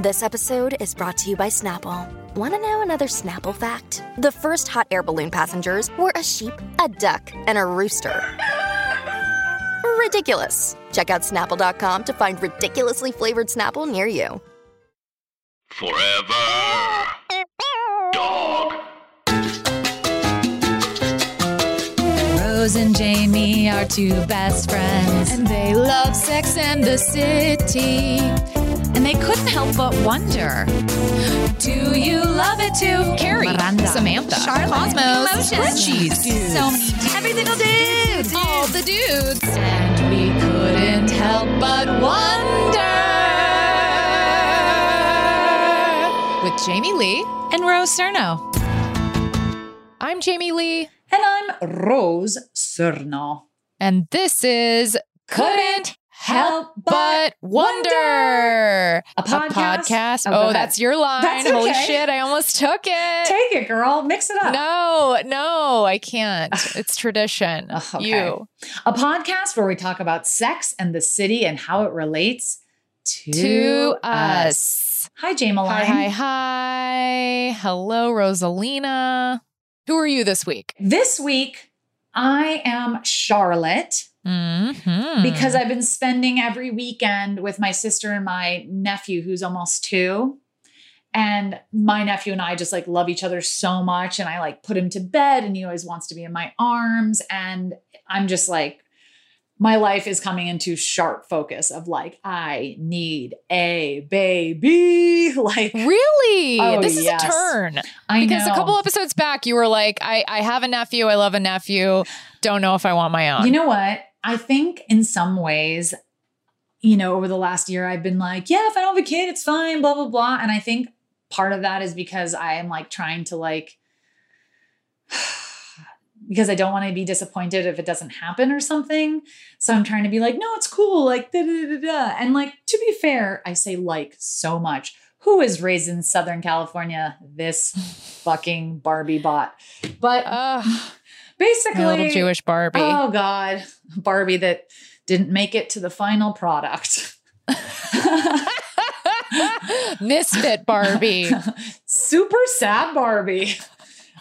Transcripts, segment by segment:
This episode is brought to you by Snapple. Want to know another Snapple fact? The first hot air balloon passengers were a sheep, a duck, and a rooster. Ridiculous. Check out snapple.com to find ridiculously flavored Snapple near you. Forever. Dog. Rose and Jamie are two best friends, and they love Sex and the City. And they couldn't help but wonder Do you love it too? Carrie, Miranda, Samantha, Charlotte, Cosmos, dudes. so many dudes. Every single dude. All the dudes. And we couldn't help but wonder. With Jamie Lee and Rose Surnow. I'm Jamie Lee, And I'm Rose Surnow. and this is Couldn't Help But Wonder, A podcast? podcast. Oh, Oh, that's your line. That's Holy shit, I almost took it. Take it, girl. Mix it up. no, no, I can't. It's tradition. Okay. You. A podcast where we talk about sex and the city and how it relates to, To us. Hi, Jameline. Hi, hi, hi. Hello, Rosalina. Who are you this week? This week, I am Charlotte Mm-hmm. because I've been spending every weekend with my sister and my nephew, who's almost two. And my nephew and I just like love each other so much. And I like put him to bed and he always wants to be in my arms. And I'm just like, my life is coming into sharp focus of like, I need a baby. Like, Really? Oh, this is yes. a turn. I because know. a couple episodes back, you were like, I, I have a nephew. I love a nephew. Don't know if I want my own. You know what? I think in some ways, you know, over the last year, I've been like, yeah, if I don't have a kid, it's fine, blah, blah, blah. And I think part of that is because I am like trying to like, because I don't want to be disappointed if it doesn't happen or something. So I'm trying to be like, no, it's cool. Like, da da da da. And like, to be fair, I say like so much. Who is raised in Southern California? This fucking Barbie bot. But Ugh, basically, my little Jewish Barbie. Oh God, Barbie that didn't make it to the final product. Misfit Barbie. Super sad Barbie.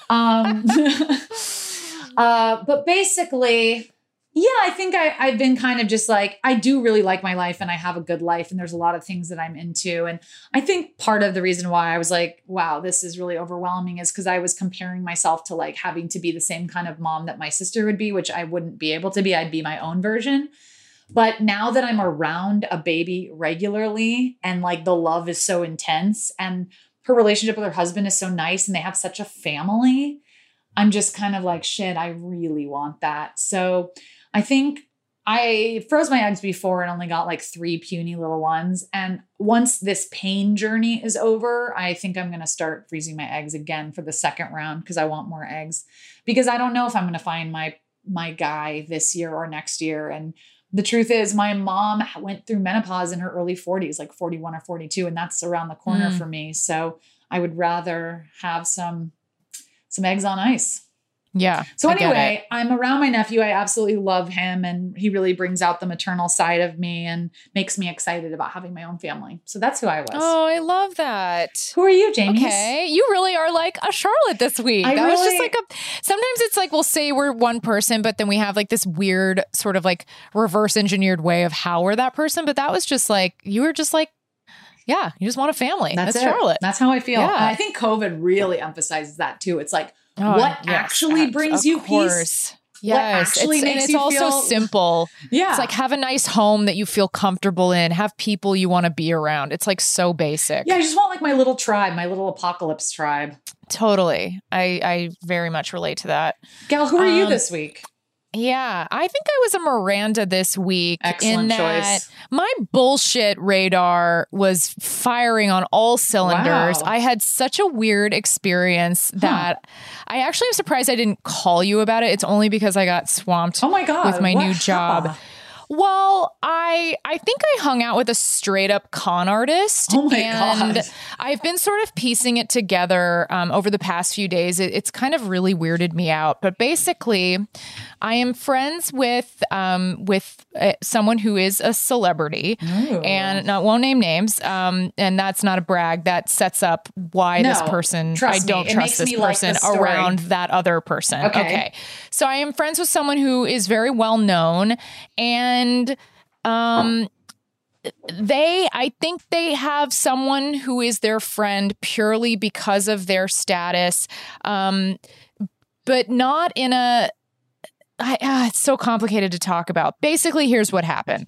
Um, uh, but basically, yeah, I think I, I've been kind of just like, I do really like my life and I have a good life, and there's a lot of things that I'm into. And I think part of the reason why I was like, wow, this is really overwhelming is because I was comparing myself to like having to be the same kind of mom that my sister would be, which I wouldn't be able to be. I'd be my own version. But now that I'm around a baby regularly and like the love is so intense and her relationship with her husband is so nice and they have such a family, I'm just kind of like, shit, I really want that. So I think I froze my eggs before and only got like three puny little ones. And once this pain journey is over, I think I'm going to start freezing my eggs again for the second round because I want more eggs. Because I don't know if I'm going to find my my guy this year or next year. And the truth is, my mom went through menopause in her early 40s, like 41 or 42, and that's around the corner Mm. for me. So I would rather have some some eggs on ice. Yeah. So I get it. anyway, I'm around my nephew. I absolutely love him and he really brings out the maternal side of me and makes me excited about having my own family. So that's who I was. Oh, I love that. Who are you, Jamie? Okay, you really are like a Charlotte this week. I that was just like a. Sometimes it's like we'll say we're one person, but then we have like this weird sort of like reverse engineered way of how we're that person. But that was just like you were just like, yeah, you just want a family. That's, it. Charlotte. That's how I feel. Yeah. I think COVID really emphasizes that too. It's like Oh, what yes, actually brings you peace. course. Yes, actually it's, and makes it's you also feel- simple. Yeah. It's like have a nice home that you feel comfortable in, have people you want to be around. It's like so basic. yeah, I just want like my little tribe, my little apocalypse tribe. Totally. I I very much relate to that. Gal, who are you Um, this week? Yeah, I think I was a Miranda this week. Excellent in that choice. My bullshit radar was firing on all cylinders. Wow. I had such a weird experience that I actually am surprised I didn't call you about it. It's only because I got swamped Oh my God. with my what new job. Well, I I think I hung out with a straight up con artist. Oh my and God. I've been sort of piecing it together um, over the past few days. It, it's kind of really weirded me out. But basically, I am friends with um, with uh, someone who is a celebrity, and not won't name names. Um, and that's not a brag. That sets up why this person. I don't me, trust this me like person around that other person. Okay. okay. So I am friends with someone who is very well known and um they I think they have someone who is their friend purely because of their status um but not in a I, ah, it's so complicated to talk about. Basically, here's what happened.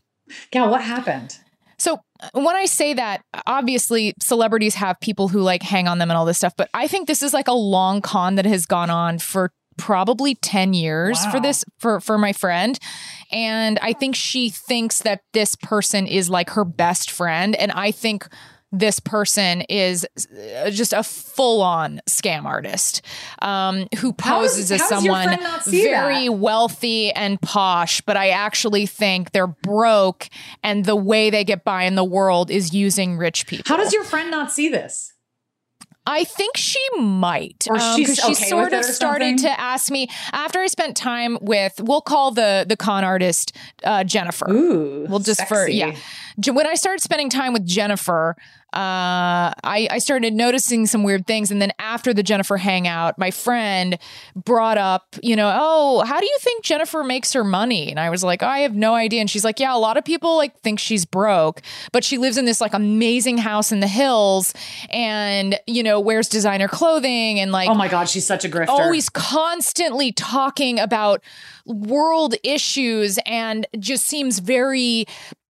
Yeah, what happened? So when I say that, obviously celebrities have people who like hang on them and all this stuff, but I think this is like a long con that has gone on for probably 10 years for this for for my friend and I think she thinks that this person is like her best friend and I think this person is uh, just a full-on scam artist um, who How poses as how someone friend not see very that? wealthy and posh, but I actually think they're broke and the way they get by in the world is using rich people. How does your friend not see this? I think she might. Or um, she's she okay sort of started something? to ask me after I spent time with we'll call the the con artist uh, Jennifer. Ooh. Well, just for yeah. When I started spending time with Jennifer, uh, I, I started noticing some weird things, and then after the Jennifer hangout, my friend brought up, you know, oh, how do you think Jennifer makes her money? And I was like, I have no idea. And she's like, yeah, a lot of people like think she's broke, but she lives in this like amazing house in the hills, and you know, wears designer clothing and like Oh my God, she's such a grifter. always constantly talking about world issues and just seems very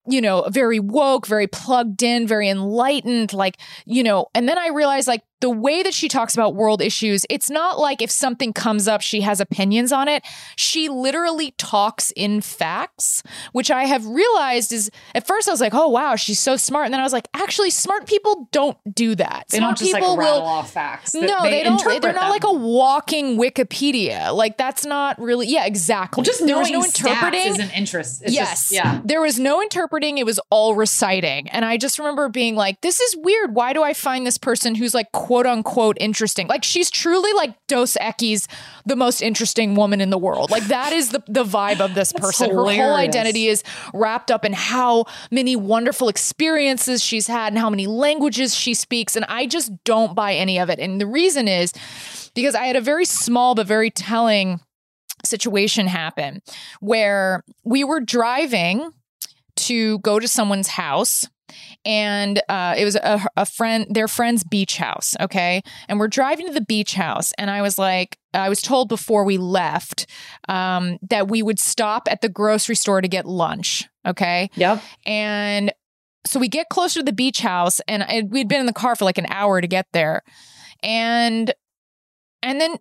you know very woke very plugged in very enlightened like you know and then i realized like the way that she talks about world issues it's not like if something comes up she has opinions on it she literally talks in facts which i have realized is at first i was like oh wow she's so smart and then i was like actually smart people don't do that they smart don't just like people rattle will off facts. no, they, don't. They're not like a walking Wikipedia. Like that's not really. Yeah, exactly. Well, just there was no interpreting. is an interest. It's yes. just- yeah. There was no interpreting. It was all reciting. And I just remember being like, this is weird. Why do I find this person who's like quote unquote interesting? Like she's truly like Dos Equis, the most interesting woman in the world. Like that is the, the vibe of this person. Her whole identity is wrapped up in how many wonderful experiences she's had and how many languages she speaks. And I just don't buy any of it. And the reason is because I had a very small but very telling situation happen where we were driving to go to someone's house and uh, it was a, a friend their friend's beach house okay? And we're driving to the beach house and i was like i was told before we left um, that we would stop at the grocery store to get lunch okay? Yep. and so we get closer to the beach house and I, we'd been in the car for like an hour to get there. And and then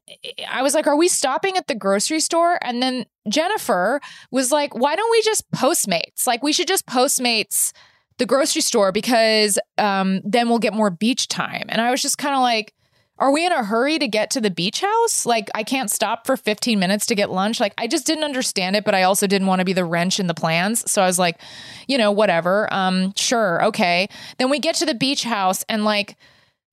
i was like are we stopping at the grocery store? And then jennifer was like why don't we just postmates? Like we should just postmates the grocery store because um, then we'll get more beach time and i was just kind of like are we in a hurry to get to the beach house? Like, I can't stop for 15 minutes to get lunch. Like, I just didn't understand it, but I also didn't want to be the wrench in the plans. So I was like, you know, whatever. Um, sure, okay. Then we get to the beach house and like,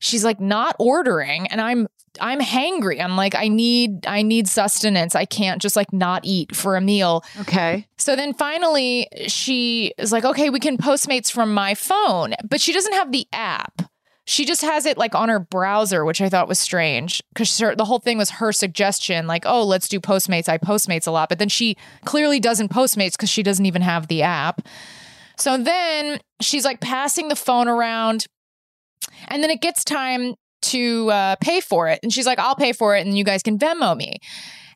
she's like not ordering, and I'm I'm hangry. I'm like, I need I need sustenance. I can't just like not eat for a meal. Okay. So then finally, she is like, okay, we can Postmates from my phone, but she doesn't have the app. She just has it like on her browser, which I thought was strange because the whole thing was her suggestion, like, oh, let's do Postmates. I Postmates a lot, but then she clearly doesn't Postmates because she doesn't even have the app. So then she's like passing the phone around, and then it gets time to uh, pay for it. And she's like, I'll pay for it, and you guys can Venmo me.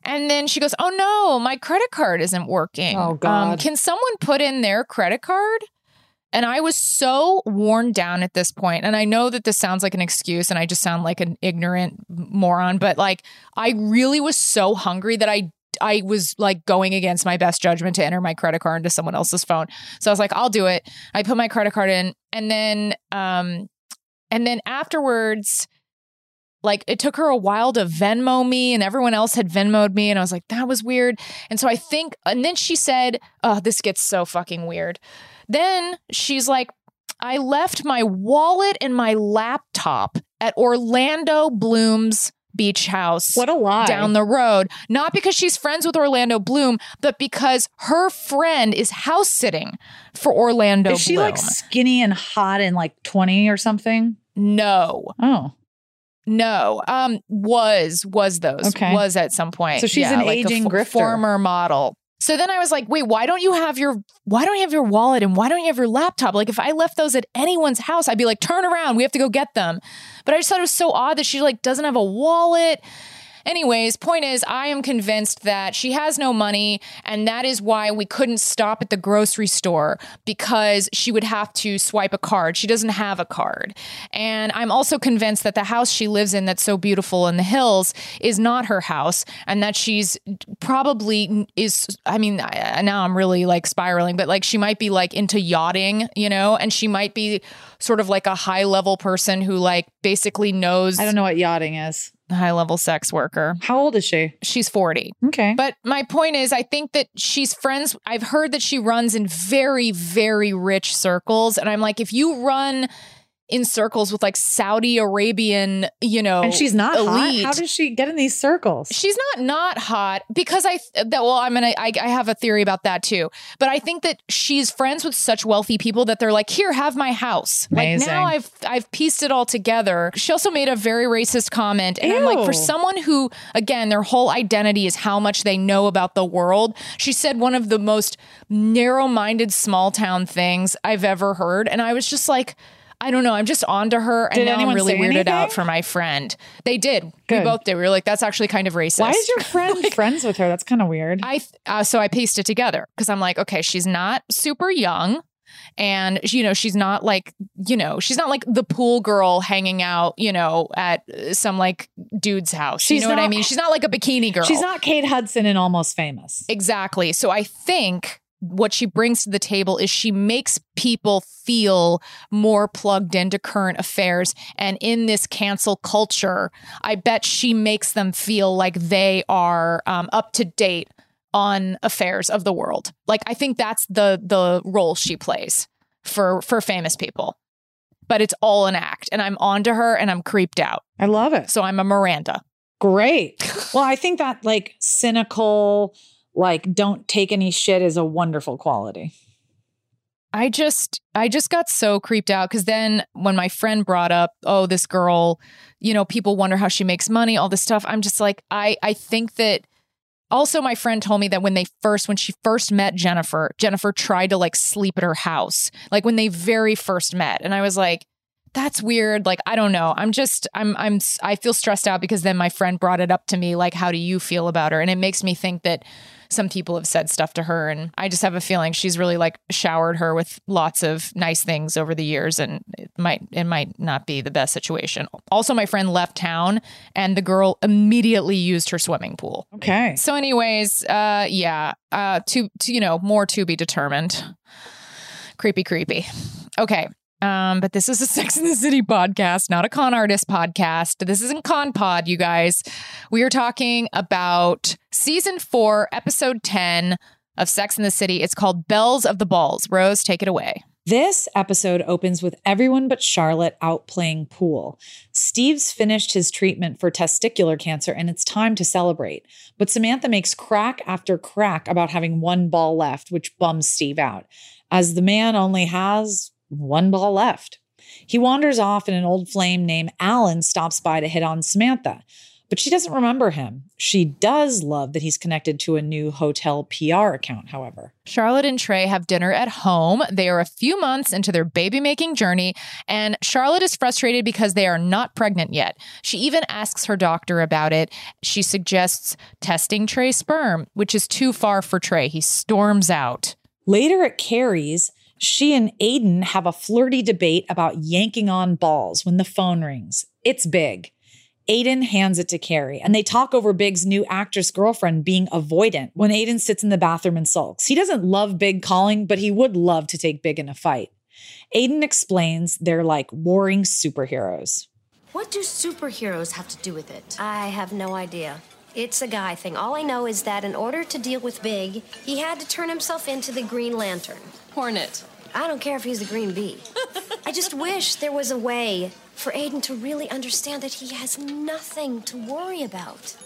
And then she goes, Oh no, my credit card isn't working. Oh, God. Um, can someone put in their credit card? And I was so worn down at this point. And I know that this sounds like an excuse and I just sound like an ignorant moron, but like I really was so hungry that I I was like going against my best judgment to enter my credit card into someone else's phone. So I was like, I'll do it. I put my credit card in, and then um, and then afterwards. Like it took her a while to Venmo me, and everyone else had Venmoed me, and I was like, that was weird. And so I think, and then she said, "Oh, this gets so fucking weird." Then she's like, I left my wallet and my laptop at Orlando Bloom's beach house What a lie. down the road. Not because she's friends with Orlando Bloom, but because her friend is house sitting for Orlando Is she Bloom. like skinny and hot and like 20 or something? no, Oh. no. Um, was was those Okay. was at some point. So she's an like aging fo- grifter. former model. So then I was like, wait, why don't you have your why don't you have your wallet and why don't you have your laptop? Like if I left those at anyone's house, I'd be like, turn around, we have to go get them. But I just thought it was so odd that she like doesn't have a wallet. Anyways, point is, I am convinced that she has no money, and that is why we couldn't stop at the grocery store because she would have to swipe a card. She doesn't have a card. And I'm also convinced that the house she lives in, that's so beautiful in the hills, is not her house, and that she's probably is. I mean, now I'm really like spiraling, but like she might be like into yachting, you know, and she might be sort of like a high level person who like basically knows I don't know what yachting is. High level sex worker. How old is she? She's 40. Okay. But my point is, I think that she's friends. I've heard that she runs in very, very rich circles. And I'm like, if you run in circles with like Saudi Arabian, you know, and she's not elite, hot. How does she get in these circles? She's not not hot because I that well I'm gonna I, I have a theory about that too. But I think that she's friends with such wealthy people that they're like, here, have my house. Amazing. Like now I've I've pieced it all together. She also made a very racist comment, and I'm like, for someone who again their whole identity is how much they know about the world. She said one of the most narrow-minded small town things I've ever heard, and I was just like. I don't know. I'm just onto her, and Did now I'm really weirded anything? out for my friend. They did. We both did. We were like, "That's actually kind of racist." Why is your friend friends with her? That's kind of weird. I uh, so I pieced it together because I'm like, okay, she's not super young, and you know, she's not like you know, she's not like the pool girl hanging out, you know, at uh, some like dude's house. She's you know what I mean? She's not like a bikini girl. She's not Kate Hudson and Almost Famous. exactly. So I think what she brings to the table is she makes people feel more plugged into current affairs. And in this cancel culture i bet she makes them feel like they are um, up to date on affairs of the world. Like i think that's the the role she plays for for famous people. But it's all an act and i'm onto her and i'm creeped out. I love it. so i'm a miranda. Great. well, I think that like cynical, like don't take any shit is a wonderful quality. I just I just got so creeped out because then when my friend brought up, oh, this girl, you know, people wonder how she makes money, all this stuff. I'm just like, I I think that also my friend told me that when they first when she first met Jennifer, Jennifer tried to like sleep at her house. Like when they very first met. And I was like, that's weird. Like, I don't know. I'm just I'm I'm I feel stressed out because then my friend brought it up to me, like, how do you feel about her? And it makes me think that some people have said stuff to her and I just have a feeling she's really like showered her with lots of nice things over the years and it might it might not be the best situation. Also my friend left town and the girl immediately used her swimming pool. Okay. So anyways, uh yeah, uh to, to you know, more to be determined. Creepy creepy. Okay. Um, but this is a Sex in the City podcast, not a con artist podcast. This isn't Con Pod, you guys. We are talking about season four, episode 10 of Sex in the City. It's called Belles of the Balls. Rose, take it away. This episode opens with everyone but Charlotte out playing pool. Steve's finished his treatment for testicular cancer and it's time to celebrate. But Samantha makes crack after crack about having one ball left, which bums Steve out, as the man only has one ball left. He wanders off and an old flame named Alan stops by to hit on Samantha. But she doesn't remember him. She does love that he's connected to a new hotel PR account, however. Charlotte and Trey have dinner at home. They are a few months into their baby making journey, and Charlotte is frustrated because they are not pregnant yet. She even asks her doctor about it. She suggests testing Trey's sperm, which is too far for Trey. He storms out. Later at Carrie's, she and Aiden have a flirty debate about yanking on balls when the phone rings. It's big. Aiden hands it to Carrie and they talk over Big's new actress girlfriend being avoidant when Aiden sits in the bathroom and sulks. He doesn't love Big calling, but he would love to take Big in a fight. Aiden explains they're like warring superheroes. What do superheroes have to do with it? I have no idea. It's a guy thing. All I know is that in order to deal with Big, he had to turn himself into the Green Lantern. Hornet. I don't care if he's the Green Bee. I just wish there was a way for Aiden to really understand that he has nothing to worry about.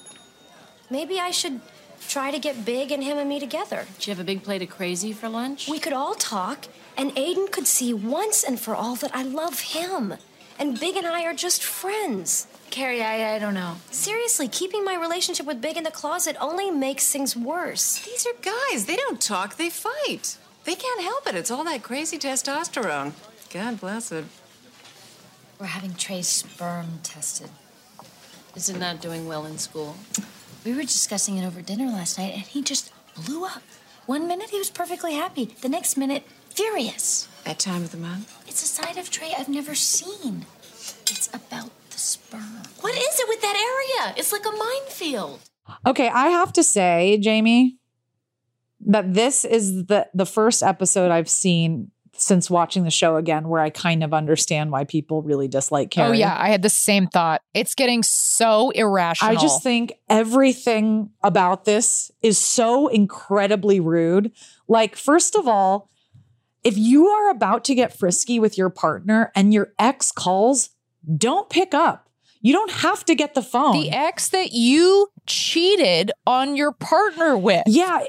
Maybe I should try to get Big and him and me together. Did you have a big plate of crazy for lunch? We could all talk, and Aiden could see once and for all that I love him. And Big and I are just friends. Carrie, I, I don't know. Seriously, keeping my relationship with Big in the closet only makes things worse. These are guys. They don't talk, they fight. They can't help it. It's all that crazy testosterone. God bless it. We're having Trey's sperm tested. Is it not that doing well in school? We were discussing it over dinner last night, and he just blew up. One minute he was perfectly happy, the next minute, furious. That time of the month? It's a side of Trey I've never seen. It's about the sperm. What is it with that area? It's like a minefield. Okay, I have to say, Jamie, that this is the the first episode I've seen since watching the show again where I kind of understand why people really dislike oh, Carrie. Oh yeah, I had the same thought. It's getting so irrational. I just think everything about this is so incredibly rude. Like, first of all, if you are about to get frisky with your partner and your ex calls, don't pick up. You don't have to get the phone. the ex that you cheated on your partner with. yeah,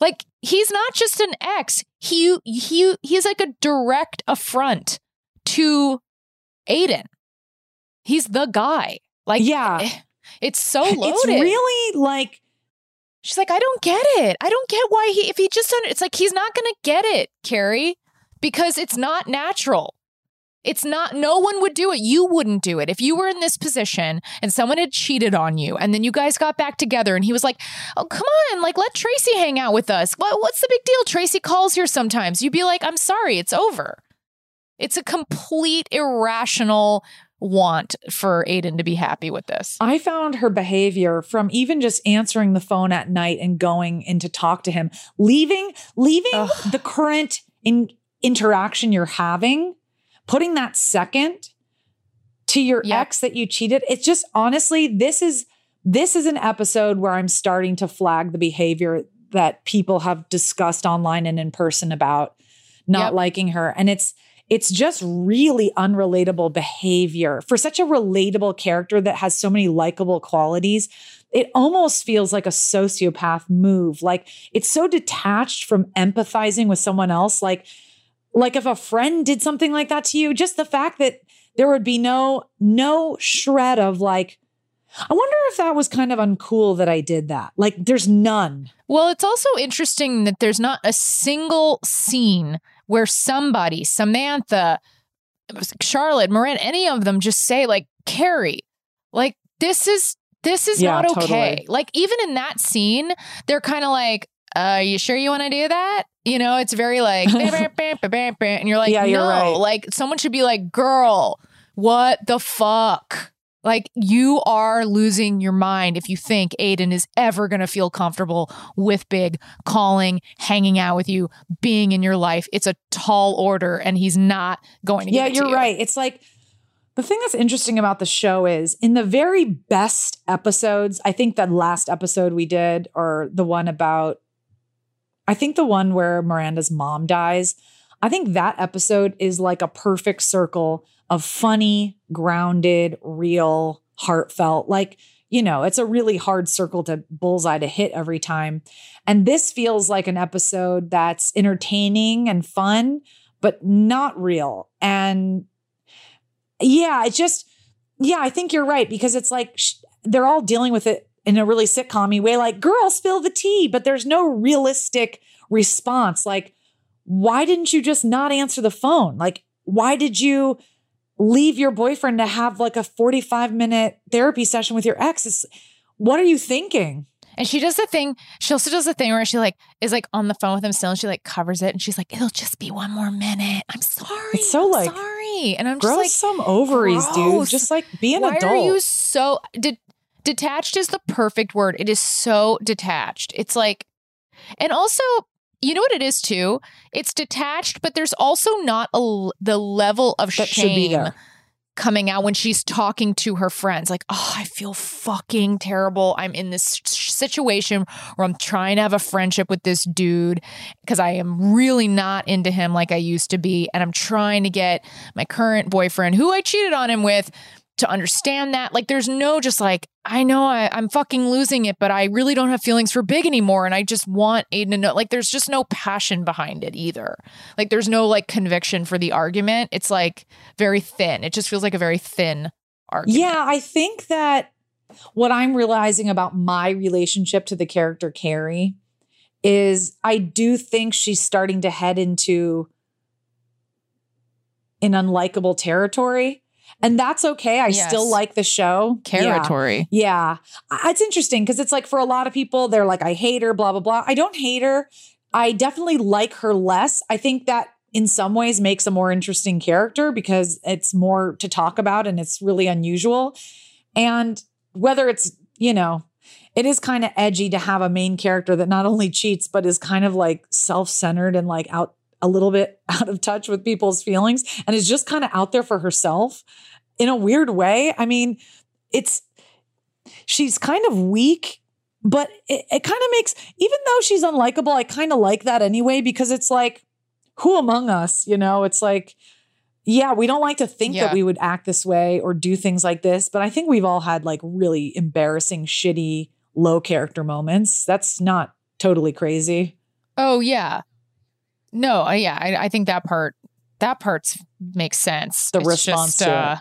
Like he's not just an ex. He he he's like a direct affront to Aiden. He's the guy. Like Yeah. eh, it's so loaded. it's really like She's like, I don't get it. I don't get why he if he just it's like he's not gonna get it, Carrie, because it's not natural. It's not, no one would do it. You wouldn't do it. If you were in this position and someone had cheated on you and then you guys got back together and he was like, oh, come on, like let Tracy hang out with us. What, what's the big deal? Tracy calls here sometimes. You'd be like, I'm sorry, it's over. It's a complete irrational want for Aiden to be happy with this. I found her behavior from even just answering the phone at night and going in to talk to him, leaving, leaving the current in, interaction you're having, putting that second to your Yep. ex that you cheated. It's just honestly, this is this is an episode where I'm starting to flag the behavior that people have discussed online and in person about not Yep. liking her. And it's it's just really unrelatable behavior for such a relatable character that has so many likable qualities. It almost feels like a sociopath move. Like it's so detached from empathizing with someone else. Like, like if a friend did something like that to you, just the fact that there would be no no shred of like, I wonder if that was kind of uncool that I did that. Like there's none. Well, it's also interesting that there's not a single scene where somebody, Samantha, Charlotte, Miranda, any of them just say like Carrie, like this is this is Yeah, not okay. totally. Like even in that scene, they're kind of like, uh, you sure you want to do that? You know, it's very like, and you're like, Yeah, you're no, right. like someone should be like, girl, what the fuck? Like you are losing your mind if you think Aiden is ever going to feel comfortable with Big calling, hanging out with you, being in your life. It's a tall order, and he's not going to. Yeah, give it to you're you. right. It's like the thing that's interesting about the show is in the very best episodes, I think the last episode we did, or the one about, I think the one where Miranda's mom dies, I think that episode is like a perfect circle of funny, grounded, real, heartfelt. Like, you know, it's a really hard circle to bullseye to hit every time. And this feels like an episode that's entertaining and fun, but not real. And yeah, it's just, yeah, I think you're right because it's like sh- they're all dealing with it in a really sitcom way, like, girl, spill the tea, but there's no realistic response. Like, why didn't you just not answer the phone? Like, why did you leave your boyfriend to have like a 45 minute therapy session with your ex? It's, what are you thinking? And she does the thing. She also does the thing where she like is like on the phone with him still, and she like covers it, and she's like, "It'll just be one more minute. I'm sorry. It's so, I'm like, sorry." And I'm Grow just like, some ovaries, dude. Just like be an Why adult. are you so de- detached? Is the perfect word. It is so detached. It's like, and also. You know what it is too? It's detached, but there's also not a the level of That shame coming out when she's talking to her friends like oh i feel fucking terrible i'm in this situation where i'm trying to have a friendship with this dude because i am really not into him like i used to be and i'm trying to get my current boyfriend who i cheated on him with to understand that. Like there's no just like i know I, i'm fucking losing it but i really don't have feelings for big anymore and i just want aiden to know like there's just no passion behind it either. Like there's no like conviction for the argument. It's like very thin. It just feels like a very thin argument. Yeah, I think that what I'm realizing about my relationship to the character Carrie is I do think she's starting to head into an unlikable territory. And that's okay. I Yes. still like the show. Yeah. territory Yeah. I- It's interesting because it's like for a lot of people, they're like, I hate her, blah, blah, blah. I don't hate her. I definitely like her less. I think that in some ways makes a more interesting character because it's more to talk about and it's really unusual. And whether it's, you know, it is kind of edgy to have a main character that not only cheats, but is kind of like self centered and like out a little bit out of touch with people's feelings and is just kind of out there for herself in a weird way. I mean, it's, she's kind of weak, but it, it kind of makes, even though she's unlikable, I kind of like that anyway because it's like, who among us, you know? It's like, yeah, we don't like to think Yeah. that we would act this way or do things like this, but I think we've all had like really embarrassing, shitty, low character moments. That's not totally crazy. oh yeah no uh, yeah I, I think that part that part's makes sense. The It's response just, to uh,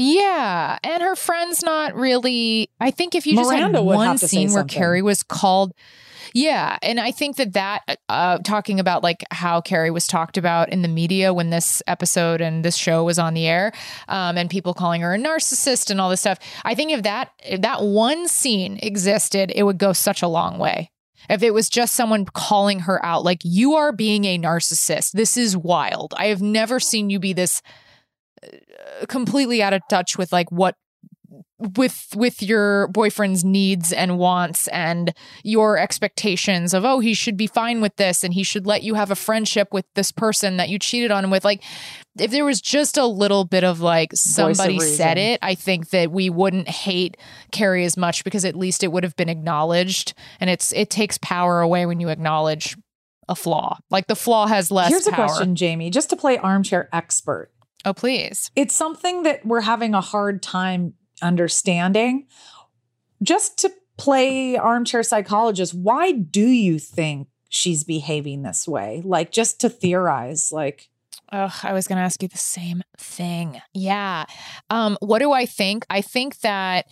yeah and her friend's not really i think if you just Miranda had would one scene where carrie was called yeah and i think that that uh talking about like how carrie was talked about in the media when this episode and this show was on the air um and people calling her a narcissist and all this stuff i think if that if that one scene existed it would go such a long way if it was just someone calling her out like you are being a narcissist. This is wild. I have never seen you be this uh, completely out of touch with like what with with your boyfriend's needs and wants and your expectations of oh he should be fine with this and he should let you have a friendship with this person that you cheated on him with. Like if there was just a little bit of like somebody said it i think that we wouldn't hate carrie as much because at least it would have been acknowledged. And it's it takes power away when you acknowledge a flaw. Like the flaw has less Here's a question, Jamie, just to play armchair expert. oh please. It's something that we're having a hard time understanding. Just to play armchair psychologist, why do you think she's behaving this way? Like, just to theorize, like, Oh, I was going to ask you the same thing. Yeah. Um, what do I think? I think that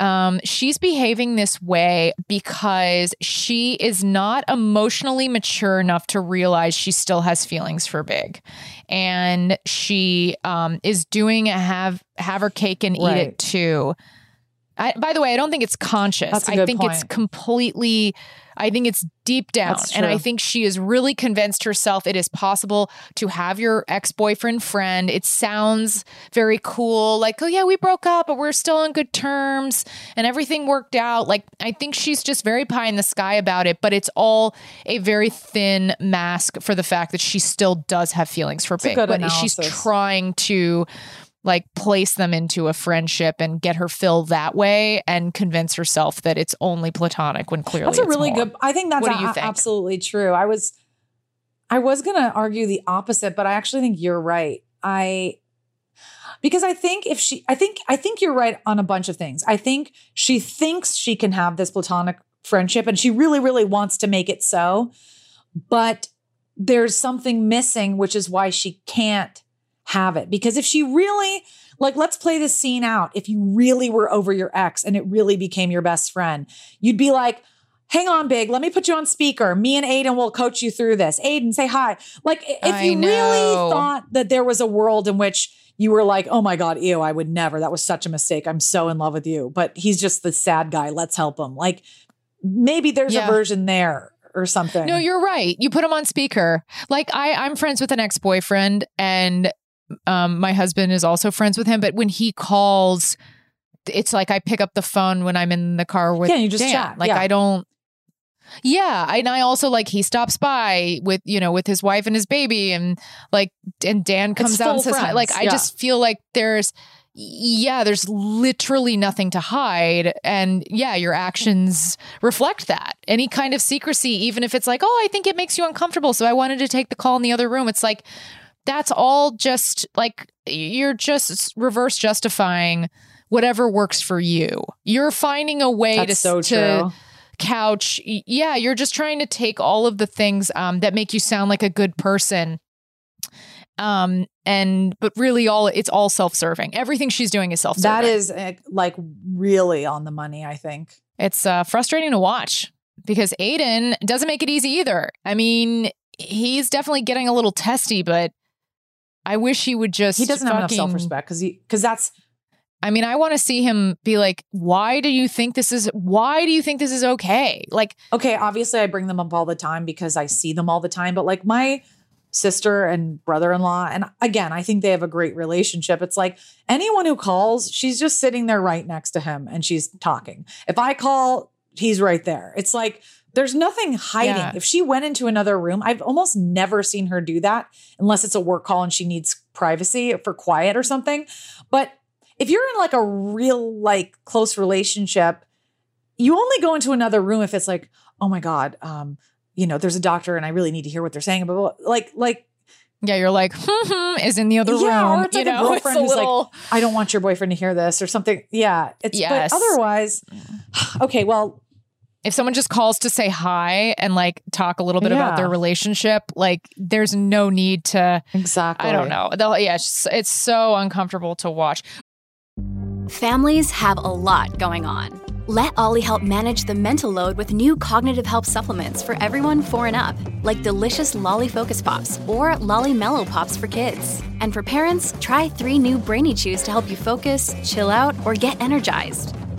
um, she's behaving this way because she is not emotionally mature enough to realize she still has feelings for Big, and she um, is doing a have have her cake and eat Right. it too. I, by the way, I don't think it's conscious. I think it's completely. I think it's deep down, and I think she is really convinced herself it is possible to have your ex boyfriend friend. It sounds very cool, like oh yeah, we broke up, but we're still on good terms, and everything worked out. Like I think she's just very pie in the sky about it, but it's all a very thin mask for the fact that she still does have feelings for good but she's trying to like place them into a friendship and get her fill that way and convince herself that it's only platonic when clearly that's a it's really more. good. I think that's What do you a- think? absolutely true. I was, I was gonna argue the opposite, but I actually think you're right. I, because I think if she, I think, I think you're right on a bunch of things. I think she thinks she can have this platonic friendship, and she really, really wants to make it so, but there's something missing, which is why she can't have it. Because if she really, like, let's play this scene out. If you really were over your ex and it really became your best friend, you'd be like, hang on, big, let me put you on speaker. Me and Aiden will coach you through this. Aiden, say hi. Like, if I you know. really thought that there was a world in which you were like, oh my God, ew, I would never. That was such a mistake. I'm so in love with you. But he's just the sad guy. Let's help him. Like, maybe there's Yeah. a version there or something. No, you're right. You put him on speaker. Like I, I'm friends with an ex boyfriend, and um, my husband is also friends with him. But when he calls, it's like I pick up the phone when I'm in the car with Yeah, you just Dan. chat. Like Yeah. I don't. Yeah, and I also like he stops by with you know with his wife and his baby, and like and Dan comes out and says hi. friends, Like I yeah. just feel like there's. Yeah, there's literally nothing to hide. And yeah, your actions reflect that. Any kind of secrecy, even if it's like, oh, I think it makes you uncomfortable. So I wanted to take the call in the other room. It's like, that's all just like, you're just reverse justifying whatever works for you. You're finding a way That's to, so to couch. Yeah, you're just trying to take all of the things um, that make you sound like a good person um and but really all it's all self-serving everything she's doing is self-serving that is uh, like really on the money, I think. it's uh frustrating to watch because aiden doesn't make it easy either i mean he's definitely getting a little testy but i wish he would just He doesn't have enough self respect because he, because that's, i mean i want to see him be like why do you think this is why do you think this is okay like okay, obviously I bring them up all the time because I see them all the time, but like my sister and brother-in-law and again, I think they have a great relationship. It's like anyone who calls, she's just sitting there right next to him and she's talking. If I call, he's right there. It's like there's nothing hiding. Yeah. If she went into another room, I've almost never seen her do that unless it's a work call and she needs privacy for quiet or something. But if you're in like a real like close relationship, you only go into another room if it's like, oh my God, um, you know, there's a doctor and I really need to hear what they're saying. But like, like, yeah you're like hmm, is in the other yeah, room or it's like you a know girlfriend it's a who's little like, I don't want your boyfriend to hear this or something. Yeah. It's Yes. but otherwise, okay, well, if someone just calls to say hi and like talk a little bit about their relationship, like there's no need to. exactly. I don't know. They'll, yeah, it's, just- it's so uncomfortable to watch. Families have a lot going on. Let OLLY help manage the mental load with new cognitive help supplements for everyone four and up, like delicious Lolly Focus Pops or Lolly Mellow Pops for kids. And for parents, try three new Brainy Chews to help you focus, chill out, or get energized.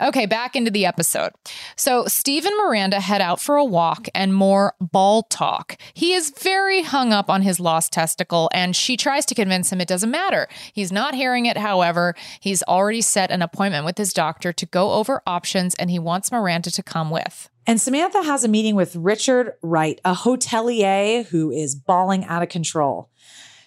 Okay, back into the episode. So, Steve and Miranda head out for a walk and more ball talk. He is very hung up on his lost testicle, and she tries to convince him it doesn't matter. He's not hearing it, however. He's already set an appointment with his doctor to go over options, and he wants Miranda to come with. And Samantha has a meeting with Richard Wright, a hotelier who is bawling out of control.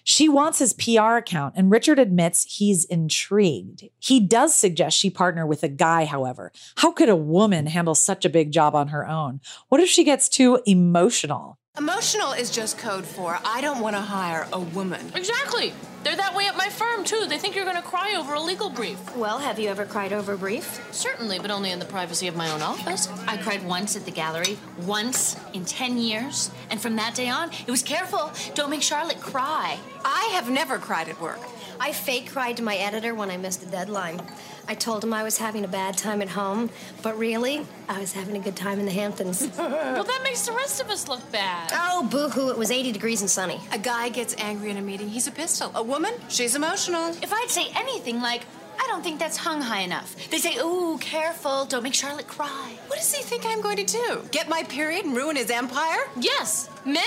She wants his PR account, and Richard admits he's intrigued. He does suggest she partner with a guy, however. How could a woman handle such a big job on her own? What if she gets too emotional? Emotional is just code for I don't want to hire a woman. Exactly. They're that way at my firm, too. They think you're going to cry over a legal brief. Well, have you ever cried over a brief? Certainly, but only in the privacy of my own office. I cried once at the gallery, once in 10 years. And from that day on, it was careful. Don't make Charlotte cry. I have never cried at work. I fake cried to my editor when I missed a deadline. I told him I was having a bad time at home, but really, I was having a good time in the Hamptons. well, that makes the rest of us look bad. Oh, boo hoo, it was 80 degrees and sunny. A guy gets angry in a meeting, he's a pistol. A woman, she's emotional. If I'd say anything like, I don't think that's hung high enough. They say, ooh, careful, don't make Charlotte cry. What does he think I'm going to do? Get my period and ruin his empire? Yes, men.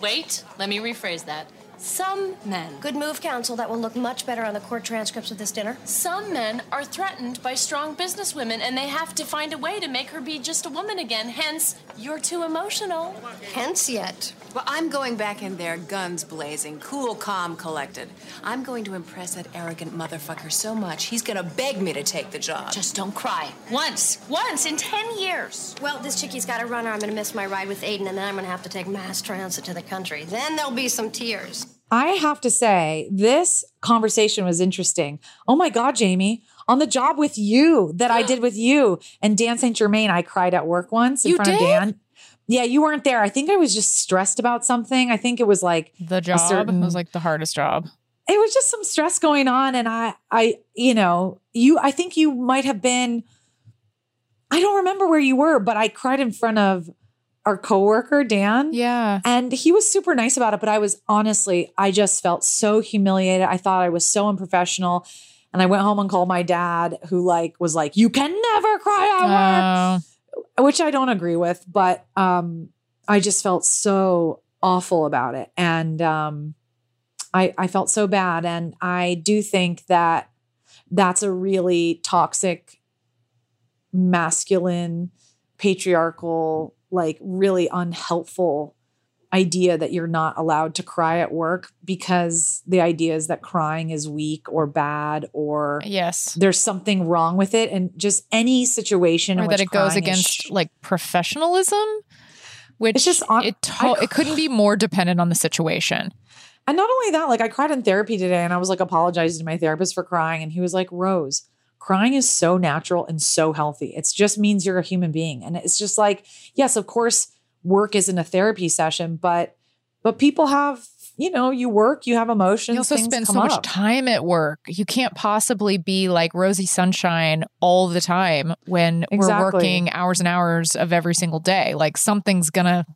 Wait, let me rephrase that. Some men. Good move, counsel. That will look much better on the court transcripts of this dinner. Some men are threatened by strong businesswomen and they have to find a way to make her be just a woman again. Hence, you're too emotional. Hence, yet. Well, I'm going back in there, guns blazing, cool, calm, collected. I'm going to impress that arrogant motherfucker so much, he's gonna beg me to take the job. Just don't cry. Once. Once in 10 years. Well, this chickie's got a runner. I'm gonna miss my ride with Aiden, and then I'm gonna have to take mass transit to the country. Then there'll be some tears. I have to say, this conversation was interesting. Oh my God, Jamie, on the job with you that I did with you and Dan St. Germain, I cried at work once in You front of did? Dan. Yeah, you weren't there. I think I was just stressed about something. I think it was like The job certain- was like the hardest job. it was just some stress going on and i i you know you i think you might have been i don't remember where you were but i cried in front of our coworker dan. Yeah. and he was super nice about it but i was honestly i just felt so humiliated. I thought i was so unprofessional. And i went home and called my dad who like was like you can never cry at work Oh, which I don't agree with, but um, I just felt so awful about it, and um, I I felt so bad, and I do think that that's a really toxic, masculine, patriarchal, like really unhelpful idea that you're not allowed to cry at work because the idea is that crying is weak or bad or yes. there's something wrong with it and just any situation in Or that it goes against like professionalism, which It's just on- it, to- it couldn't be more dependent on the situation. And not only that, like I cried in therapy today and I was like apologizing to my therapist for crying. And he was like, Rose, crying is so natural and so healthy. It just means you're a human being. And it's just like, yes, of course, work isn't a therapy session, but but people have, you know, you work, you have emotions. You also spend so much up. time at work. You can't possibly be like rosy sunshine all the time when we're working hours and hours of every single day. Like something's gonna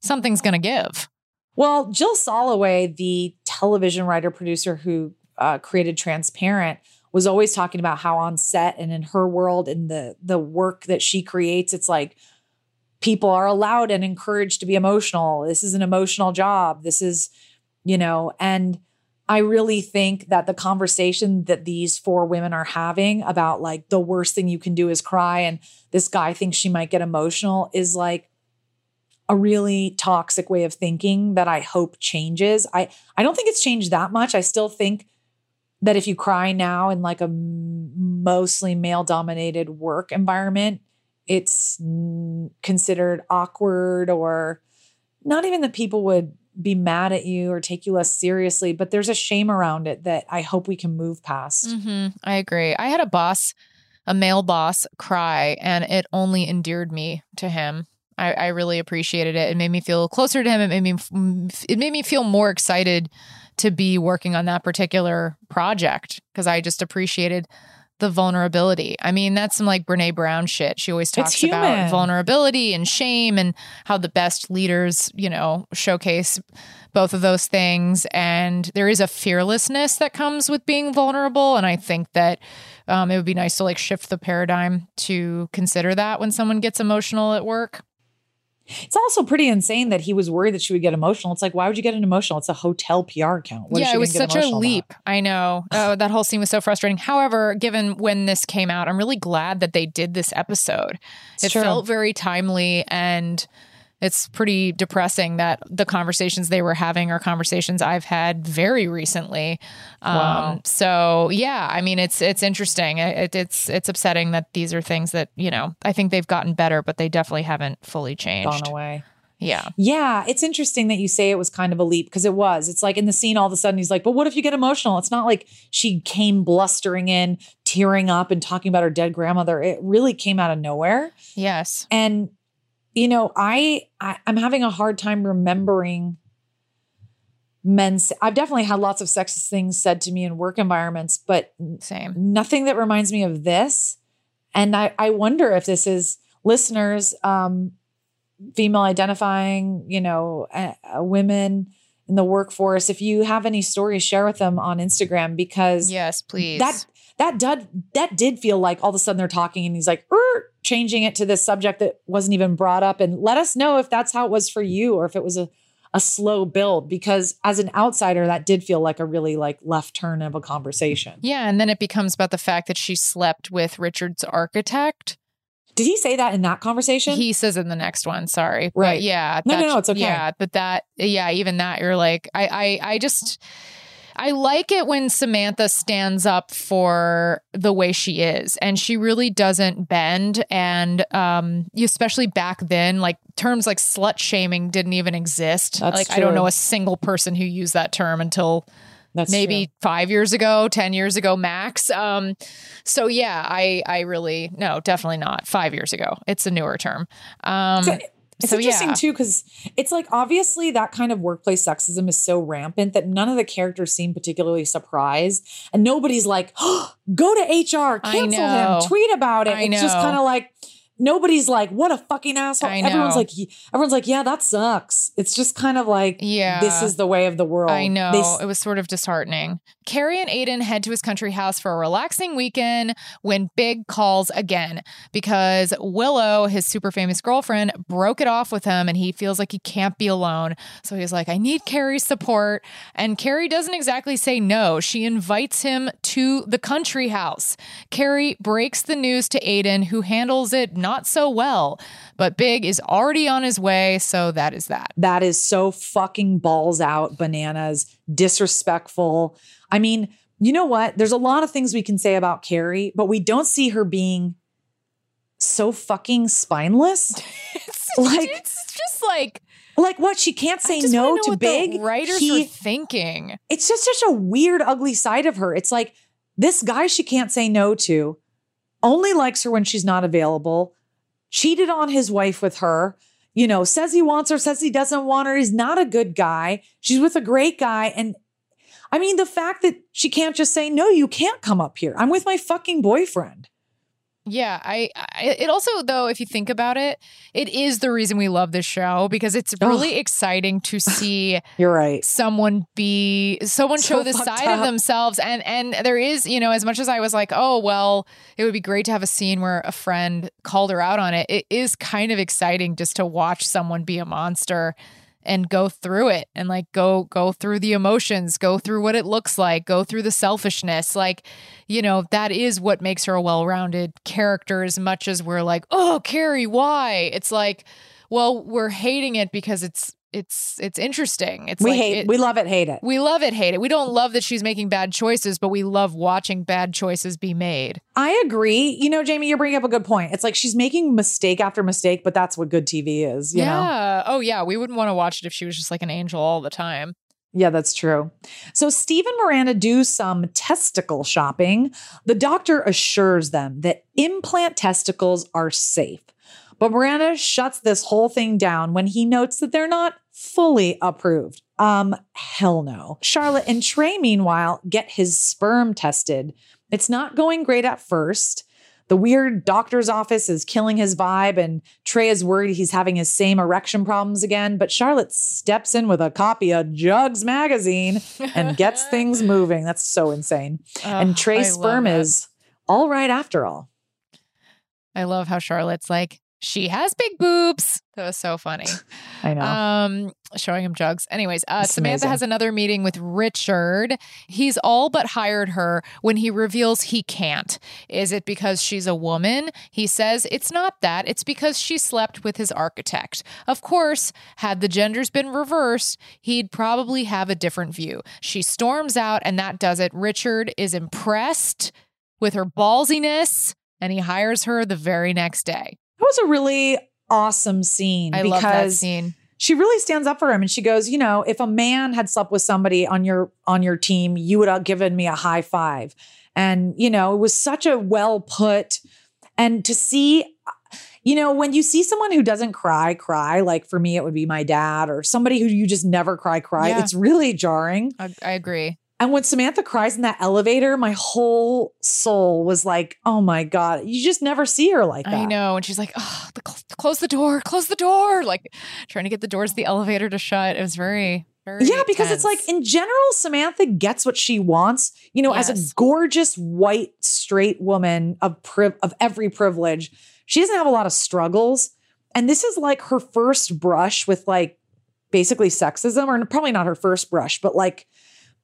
something's gonna give. Well, Jill Soloway, the television writer producer who uh, created Transparent, was always talking about how on set and in her world and the the work that she creates, it's like people are allowed and encouraged to be emotional. This is an emotional job. This is, you know, and I really think that the conversation that these four women are having about like the worst thing you can do is cry and this guy thinks she might get emotional is like a really toxic way of thinking that I hope changes. I I don't think it's changed that much. I still think that if you cry now in like a mostly male dominated work environment, it's considered awkward or not even that people would be mad at you or take you less seriously, but there's a shame around it that I hope we can move past. hmm I agree. I had a boss, a male boss, cry, and it only endeared me to him. I, I really appreciated it. It made me feel closer to him. It made me it made me feel more excited to be working on that particular project because I just appreciated the vulnerability. I mean, that's some like Brene Brown shit. She always talks about vulnerability and shame and how the best leaders, you know, showcase both of those things. And there is a fearlessness that comes with being vulnerable. And I think that um, it would be nice to like shift the paradigm to consider that when someone gets emotional at work. It's also pretty insane that he was worried that she would get emotional. It's like, why would you get an emotional? It's a hotel PR account. What yeah, it was such a emotional about? leap. I know. Oh, that whole scene was so frustrating. However, given when this came out, I'm really glad that they did this episode. It's it true. felt very timely and it's pretty depressing that the conversations they were having are conversations I've had very recently. Um, Wow. So yeah, I mean, it's it's interesting. It, it's it's upsetting that these are things that you know I think they've gotten better, but they definitely haven't fully changed. Gone away. Yeah. Yeah, it's interesting that you say it was kind of a leap because it was. It's like in the scene, all of a sudden he's like, "But what if you get emotional?" It's not like she came blustering in, tearing up, and talking about her dead grandmother. It really came out of nowhere. Yes. And you know, I, I I'm having a hard time remembering men's I've definitely had lots of sexist things said to me in work environments, but same. Nothing that reminds me of this. And I, I wonder if this is listeners, um, female identifying, you know, uh, uh, women in the workforce. If you have any stories, share with them on Instagram because yes, please. That that did that did feel like all of a sudden they're talking and he's like "Er," changing it to this subject that wasn't even brought up. And let us know if that's how it was for you or if it was a a slow build because as an outsider that did feel like a really like left turn of a conversation. Yeah, and then it becomes about the fact that she slept with Richard's architect. Did he say that in that conversation? He says in the next one, sorry. But Right. yeah. No, no, no, it's okay. Yeah, but that yeah, even that you're like I I I just I like it when Samantha stands up for the way she is and she really doesn't bend and um especially back then like terms like slut shaming didn't even exist. That's like I don't know a single person who used that term until That's maybe true. five years ago, ten years ago max. Um, so yeah, I I really no, definitely not five years ago. It's a newer term. Um, it's so interesting yeah. too because it's like obviously that kind of workplace sexism is so rampant that none of the characters seem particularly surprised, and nobody's like, oh, "Go to HR, cancel him, tweet about it." I it's just kind of like nobody's like, "What a fucking asshole!" Everyone's like, "Everyone's like, yeah, that sucks." It's just kind of like, Yeah. this is the way of the world." I know. They it was sort of disheartening. Carrie and Aiden head to his country house for a relaxing weekend when Big calls again because Willow, his super famous girlfriend, broke it off with him and he feels like he can't be alone. So he's like, I need Carrie's support. And Carrie doesn't exactly say no. She invites him to the country house. Carrie breaks the news to Aiden, who handles it not so well. But Big is already on his way. So that is that. That is so fucking balls out, bananas, disrespectful. I mean, you know what? There's a lot of things we can say about Carrie, but we don't see her being so fucking spineless. it's, like, it's just like, like what? She can't say no to big. writers He- were thinking. it's just such a weird, ugly side of her. It's like this guy she can't say no to, only likes her when she's not available, cheated on his wife with her, you know, says he wants her, says he doesn't want her. He's not a good guy. She's with a great guy. And I mean, the fact that she can't just say, no, you can't come up here. I'm with my fucking boyfriend. Yeah, I, I it also though if you think about it, it is the reason we love this show because it's really exciting to see You're right. someone be someone So show the fucked side of themselves and and there is, you know, as much as I was like, "Oh, well, it would be great to have a scene where a friend called her out on it." It is kind of exciting just to watch someone be a monster and go through it and like go go through the emotions go through what it looks like go through the selfishness like you know that is what makes her a well-rounded character as much as we're like oh carrie why? It's like well we're hating it because it's it's it's interesting it's we like hate, it- we love it, hate it. we love it hate it we don't love that she's making bad choices but we love watching bad choices be made I agree. You know, Jamie, you're bringing up a good point. It's like she's making mistake after mistake, but that's what good TV is, you know? yeah oh yeah we wouldn't want to watch it if she was just like an angel all the time Yeah, that's true. So Steve and Miranda do some testicle shopping. The doctor assures them that implant testicles are safe. But Miranda shuts this whole thing down when he notes that they're not fully approved. Um, hell no. Charlotte and Trey, meanwhile, get his sperm tested. It's not going great at first. The weird doctor's office is killing his vibe, and Trey is worried he's having his same erection problems again. But Charlotte steps in with a copy of Jugs magazine and gets things moving. That's so insane. and Trey's I sperm is all right after all. I love how Charlotte's like, she has big boobs. That was so funny. I know. Um, showing him jugs. Anyways, uh, Samantha amazing. has another meeting with Richard. He's all but hired her when he reveals he can't. Is it because she's a woman? He says it's not that. It's because she slept with his architect. Of course, had the genders been reversed, he'd probably have a different view. She storms out, and that does it. Richard is impressed with her ballsiness, and he hires her the very next day. That was a really awesome scene I because love that scene. she really stands up for him and she goes, you know, if a man had slept with somebody on your on your team, you would have given me a high five. And you know, it was such a well put and to see you know, when you see someone who doesn't cry, cry, like for me, it would be my dad or somebody who you just never cry, cry. Yeah. It's really jarring. I, I agree. And when Samantha cries in that elevator, my whole soul was like, oh my God, you just never see her like that. I know. And she's like, oh, the, cl- close the door, close the door. Like trying to get the doors of the elevator to shut. It was very, very. Yeah, because it's like in general, Samantha gets what she wants. You know, as a gorgeous white straight woman of priv- of every privilege, she doesn't have a lot of struggles. And this is like her first brush with like basically sexism, or probably not her first brush, but like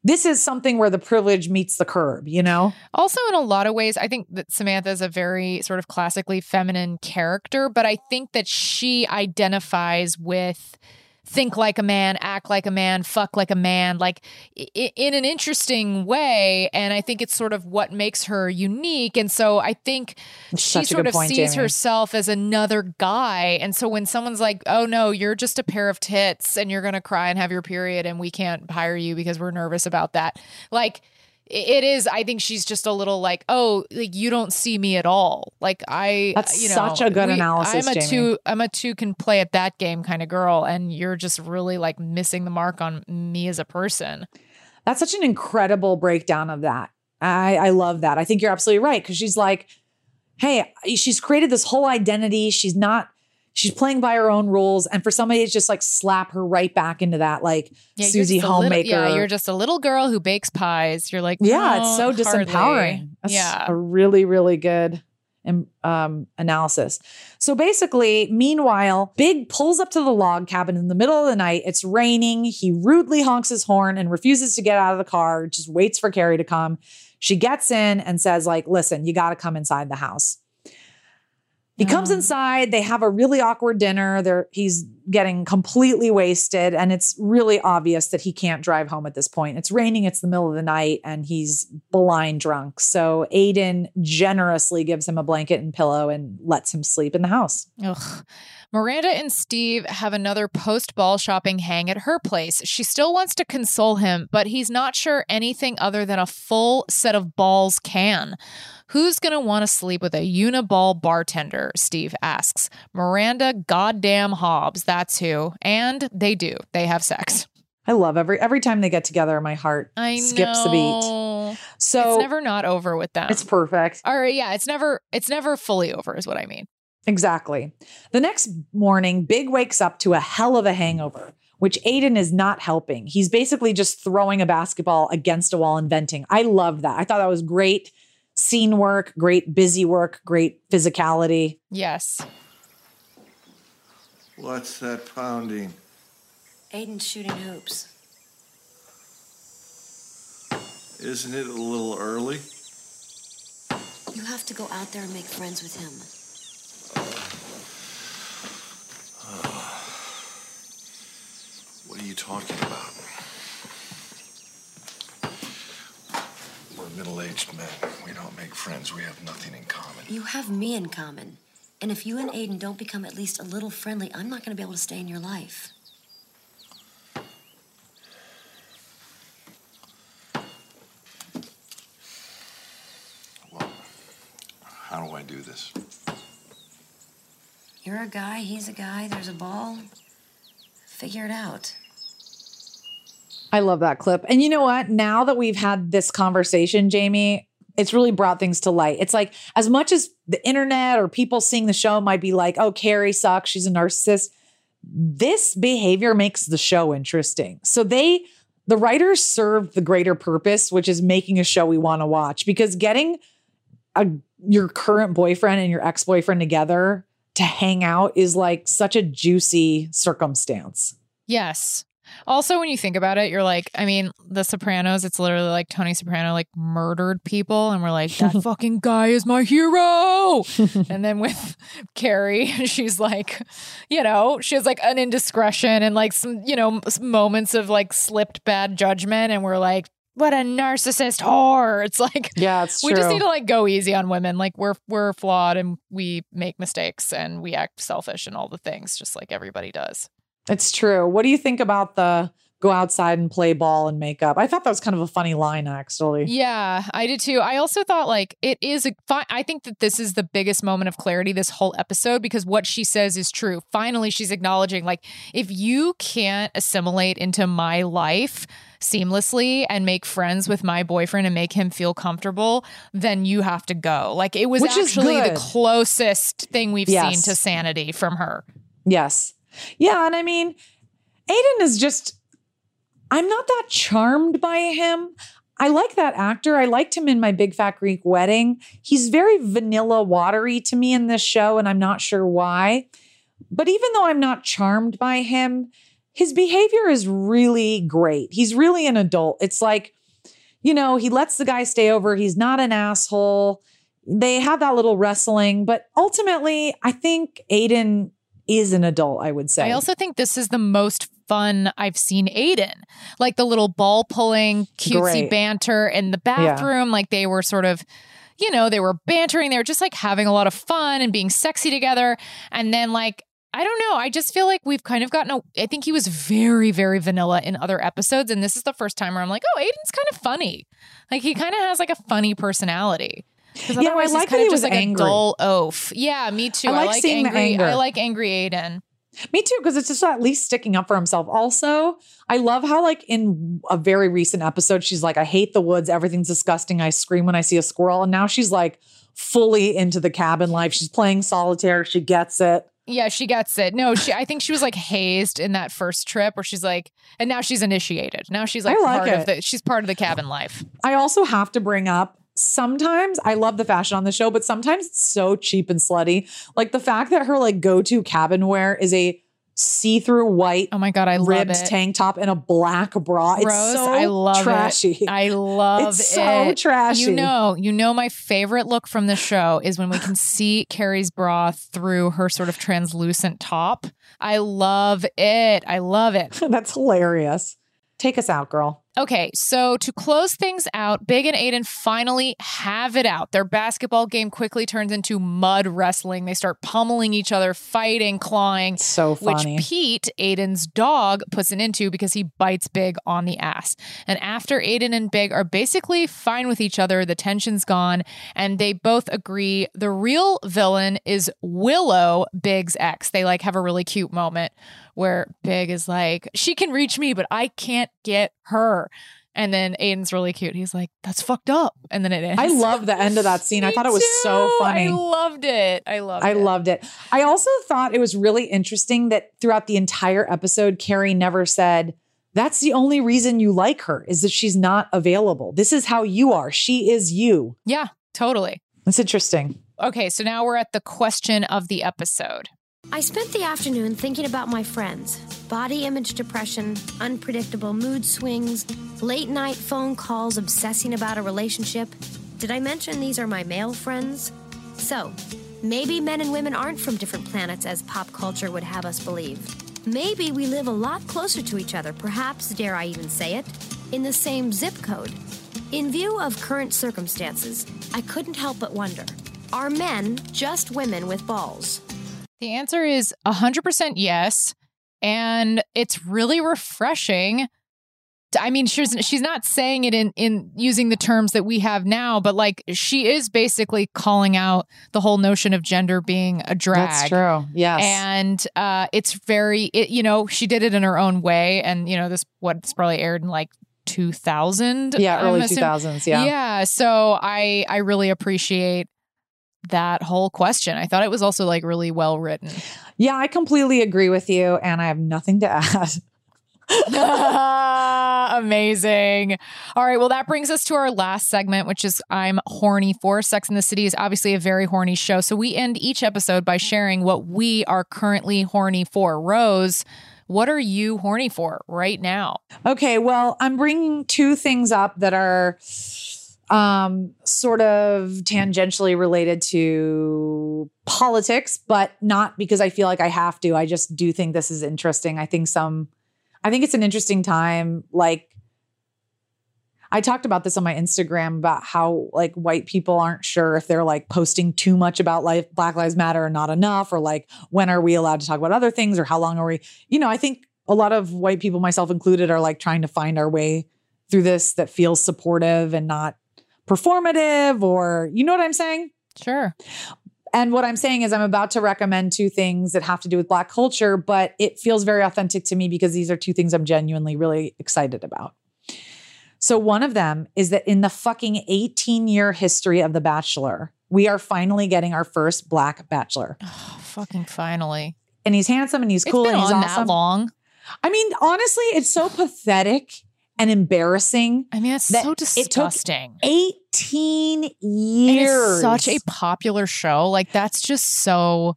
this is something where the privilege meets the curb. You know? Also, in a lot of ways, I think that Samantha is a very sort of classically feminine character, but I think that she identifies with think like a man, act like a man, fuck like a man, like in an interesting way. And I think it's sort of what makes her unique. And so I think That's she sort of point, sees Jamie. herself as another guy. And so when someone's like, oh no, you're just a pair of tits and you're going to cry and have your period and we can't hire you because we're nervous about that. Like, it is i think she's just a little like oh like you don't see me at all like i That's you know such a good we- analysis, i'm a Jamie. two i'm a two can play at that game kind of girl and you're just really like missing the mark on me as a person That's such an incredible breakdown of that. I, I love that. I think you're absolutely right because she's like, hey, she's created this whole identity. She's not, she's playing by her own rules. And for somebody to just like slap her right back into that, like yeah, Susie a little- homemaker. yeah you're just a little girl who bakes pies you're like yeah, it's so hardly." disempowering. That's yeah a really, really good um, um, analysis. So basically, meanwhile, Big pulls up to the log cabin in the middle of the night. It's raining. He rudely honks his horn and refuses to get out of the car, just waits for Carrie to come. She gets in and says, like, listen, you got to come inside the house. He comes um, inside. They have a really awkward dinner. They're, he's getting completely wasted, and it's really obvious that he can't drive home at this point. It's raining. It's the middle of the night, and he's blind drunk. So Aiden generously gives him a blanket and pillow and lets him sleep in the house. Ugh. Miranda and Steve have another post ball shopping hang at her place. She still wants to console him, but he's not sure anything other than a full set of balls can. Who's going to want to sleep with a uniball bartender? Steve asks. Miranda goddamn Hobbs, that's who. And they do. They have sex. I love every every time they get together. My heart I skips a beat. So it's never not over with them. It's perfect. Or yeah, it's never it's never fully over is what I mean. Exactly. The next morning, Big wakes up to a hell of a hangover, which Aiden is not helping. He's basically just throwing a basketball against a wall and venting. I love that. I thought that was great scene work, great busy work, great physicality. Yes. What's that pounding? Aiden's shooting hoops. Isn't it a little early? You have to go out there and make friends with him. What are you talking about? We're middle aged men. We don't make friends. We have nothing in common. You have me in common. And if you and Aiden don't become at least a little friendly, I'm not going to be able to stay in your life. Well, how do I do this? You're a guy, he's a guy, there's a ball. Figure it out. I love that clip. And you know what? Now that we've had this conversation, Jamie, it's really brought things to light. It's like, as much as the internet or people seeing the show might be like, oh, Carrie sucks, she's a narcissist, this behavior makes the show interesting. So they, the writers served the greater purpose, which is making a show we want to watch because getting a, your current boyfriend and your ex boyfriend together to hang out is like such a juicy circumstance. Yes. Also, when you think about it, you're like, I mean, The Sopranos, it's literally like Tony Soprano like murdered people, and we're like, that fucking guy is my hero. and then with Carrie, she's like, you know, she has like an indiscretion and like some, you know, moments of like slipped bad judgment, and we're like, what a narcissist whore. It's like, yeah, it's we just need to like go easy on women. Like we're we're flawed and we make mistakes and we act selfish and all the things, just like everybody does. It's true. What do you think about the go outside and play ball and make up. I thought that was kind of a funny line, actually. Yeah, I did too. I also thought like it is a fi- I think that this is the biggest moment of clarity this whole episode because what she says is true. Finally, she's acknowledging like if you can't assimilate into my life seamlessly and make friends with my boyfriend and make him feel comfortable, then you have to go. Like it was Which actually the closest thing we've Yes. seen to sanity from her. Yes. Yeah. And I mean, Aiden is just, I'm not that charmed by him. I like that actor. I liked him in my Big Fat Greek Wedding. He's very vanilla watery to me in this show, and I'm not sure why. But even though I'm not charmed by him, his behavior is really great. He's really an adult. It's like, you know, he lets the guy stay over. He's not an asshole. They have that little wrestling, but ultimately, I think Aiden is an adult, I would say. I also think this is the most fun I've seen Aiden. Like the little ball pulling, cutesy Great. banter in the bathroom. Like they were sort of, you know, they were bantering. They were just like having a lot of fun and being sexy together. And then like, I don't know. I just feel like we've kind of gotten a. I think he was very, very vanilla in other episodes. And this is the first time where I'm like, oh, Aiden's kind of funny. Like he kind of has like a funny personality. Yeah, I like that kind he of just was like angry. a dull oaf. Yeah, me too. I I like like, seeing the angry. anger. I like angry Aiden. Me too, because it's just at least sticking up for himself. Also, I love how, like, in a very recent episode, she's like, I hate the woods. Everything's disgusting. I scream when I see a squirrel. And now she's like fully into the cabin life. She's playing solitaire. She gets it. Yeah, she gets it. No, she. I think she was like hazed in that first trip, where she's like, and now she's initiated. Now she's like, I like part it. of the. She's part of the cabin life. I also have to bring up sometimes I love the fashion on the show, but sometimes it's so cheap and slutty. Like the fact that her like go-to cabin wear is a see-through white oh my god I love ribbed it. tank top and a black bra. It's Rose, so I love trashy. it. I love It's it. so trashy. You know, you know, my favorite look from the show is when we can see Carrie's bra through her sort of translucent top. I love it. I love it. That's hilarious. Take us out, girl. Okay, so to close things out, Big and Aiden finally have it out. Their basketball game quickly turns into mud wrestling. They start pummeling each other, fighting, clawing. So funny. Which Pete, Aiden's dog, puts an into because he bites Big on the ass. And after Aiden and Big are basically fine with each other, the tension's gone, and they both agree the real villain is Willow, Big's ex. They like have a really cute moment where Big is like, she can reach me, but I can't get her. And then Aiden's really cute. He's like, that's fucked up. And then it ends. I love the end of that scene. I thought it was so funny. I loved it. I loved I it. loved it. I also thought it was really interesting that throughout the entire episode, Carrie never said, That's the only reason you like her, is that she's not available. This is how you are. She is you. Yeah, totally. That's interesting. Okay, so now we're at the question of the episode. I spent the afternoon thinking about my friends body image depression, unpredictable mood swings, late night phone calls obsessing about a relationship. Did I mention these are my male friends? So, maybe men and women aren't from different planets as pop culture would have us believe. Maybe we live a lot closer to each other, perhaps, dare I even say it, in the same zip code. In view of current circumstances, I couldn't help but wonder are men just women with balls? The answer is 100% yes. And it's really refreshing. I mean, she's she's not saying it in in using the terms that we have now, but like she is basically calling out the whole notion of gender being a drag. That's true. Yes. and uh, it's very, it, you know, she did it in her own way, and you know, this what's probably aired in like 2000. Yeah, early 2000s, yeah. yeah. So I I really appreciate that whole question. I thought it was also like really well written. Yeah, I completely agree with you, and I have nothing to add. Amazing. All right. Well, that brings us to our last segment, which is I'm horny for. Sex in the City is obviously a very horny show. So we end each episode by sharing what we are currently horny for. Rose, what are you horny for right now? Okay, well, I'm bringing two things up that are um sort of tangentially related to politics, but not because I feel like I have to. I just do think this is interesting. I think some I think it's an interesting time like I talked about this on my Instagram about how like white people aren't sure if they're like posting too much about life Black Lives Matter or not enough or like when are we allowed to talk about other things or how long are we you know I think a lot of white people, myself included, are like trying to find our way through this that feels supportive and not performative or you know what I'm saying? Sure. And what I'm saying is, I'm about to recommend two things that have to do with Black culture, but it feels very authentic to me because these are two things I'm genuinely really excited about. So, one of them is that in the fucking 18 year history of The Bachelor, we are finally getting our first Black Bachelor. Oh, fucking finally. And he's handsome and he's cool and he's on that long. I mean, honestly, it's so pathetic and embarrassing. I mean, it's that so it took disgusting. 18 years. it's such a popular show. Like that's just so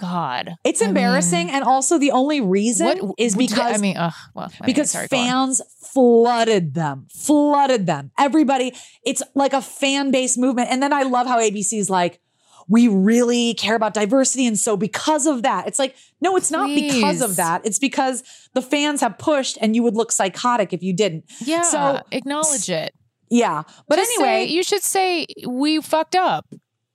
God. It's I mean, embarrassing, and also the only reason what is because I mean, ugh, well, because sorry, fans flooded them, flooded them. Everybody, it's like a fan based movement. And then I love how ABC's like, we really care about diversity. And so because of that, it's like, no, it's not because of that. It's because the fans have pushed and you would look psychotic if you didn't. Yeah, So acknowledge it. yeah. But Just anyway, say- you should say we fucked up.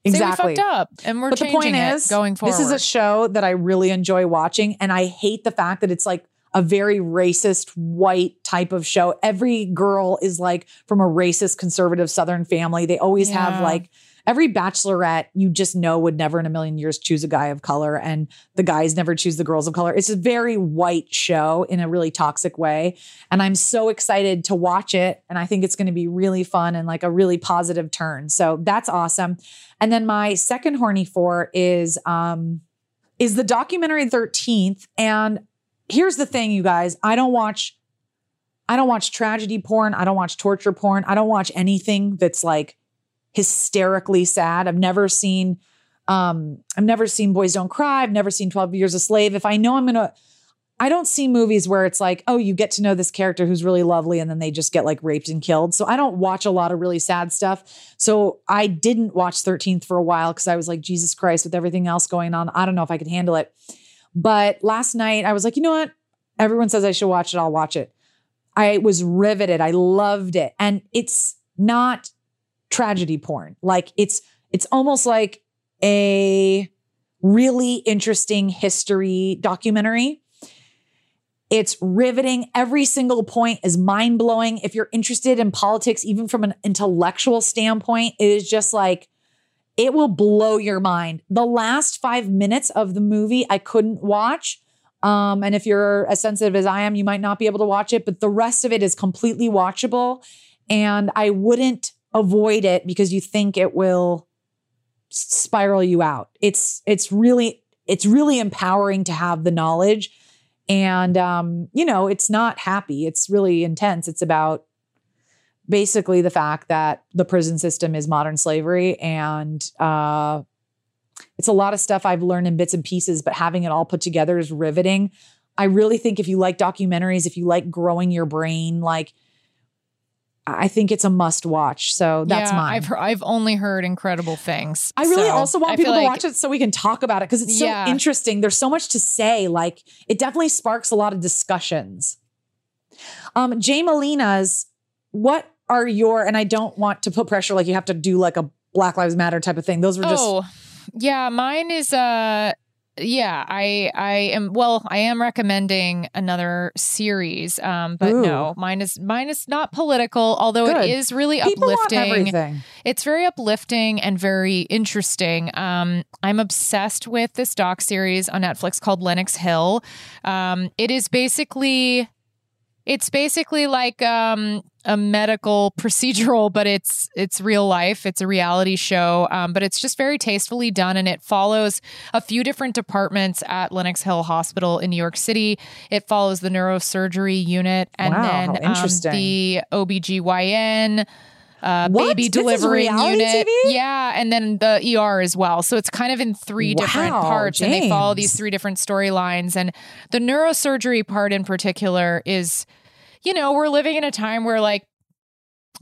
Exactly. Say we fucked up, and we're but the changing point it is, going forward. this is a show that I really enjoy watching, and I hate the fact that it's like a very racist white type of show. Every girl is like from a racist conservative Southern family. They always have like every bachelorette you just know would never in a million years choose a guy of color, and the guys never choose the girls of color. It's a very white show in a really toxic way, and I'm so excited to watch it. And I think it's going to be really fun and like a really positive turn. So that's awesome. And then my second horny for is um is the documentary 13th. And here's the thing, you guys. I don't watch I don't watch tragedy porn. I don't watch torture porn. I don't watch anything that's like hysterically sad. I've never seen um I've never seen Boys Don't Cry. I've never seen 12 Years a Slave. If I know I'm going to I don't see movies where it's like, oh, you get to know this character who's really lovely and then they just get like raped and killed. So I don't watch a lot of really sad stuff. So I didn't watch 13th for a while because I was like, Jesus Christ, with everything else going on, I don't know if I could handle it. But last night I was like, you know what? Everyone says I should watch it. I'll watch it. I was riveted. I loved it. And it's not tragedy porn. Like it's it's almost like a really interesting history documentary. It's riveting. Every single point is mind blowing. If you're interested in politics, even from an intellectual standpoint, it is just like, it will blow your mind. The last five minutes of the movie, I couldn't watch. Um, and if you're as sensitive as I am, you might not be able to watch it, but the rest of it is completely watchable. And I wouldn't avoid it because you think it will spiral you out. It's it's really it's really empowering to have the knowledge and um you know it's not happy. It's really intense. It's about basically the fact that the prison system is modern slavery and uh it's a lot of stuff I've learned in bits and pieces but having it all put together is riveting. I really think if you like documentaries if you like growing your brain like I think it's a must watch so that's yeah, mine I've heard, I've only heard incredible things. I really So also want I people to like- watch it so we can talk about it because it's so Yeah. interesting. There's so much to say. Like it definitely sparks a lot of discussions. Um, Jay Molina's, what are your, and I don't want to put pressure like you have to do like a Black Lives Matter type of thing. Those were just Oh, yeah, mine is uh yeah, I I am well, I am recommending another series. Um but Ooh. no, mine is mine is not political, although Good. it is really People uplifting. It's very uplifting and very interesting. Um I'm obsessed with this doc series on Netflix called Lenox Hill. Um it is basically it's basically like um, a medical procedural, but it's it's real life. It's a reality show, um, but it's just very tastefully done, and it follows a few different departments at Lenox Hill Hospital in New York City. It follows the neurosurgery unit, and Wow, then um, the OBGYN. Uh, baby delivery unit, TV? yeah, and then the ER as well. So it's kind of in three different Wow, parts, and they follow these three different storylines. And the neurosurgery part in particular is you know, we're living in a time where like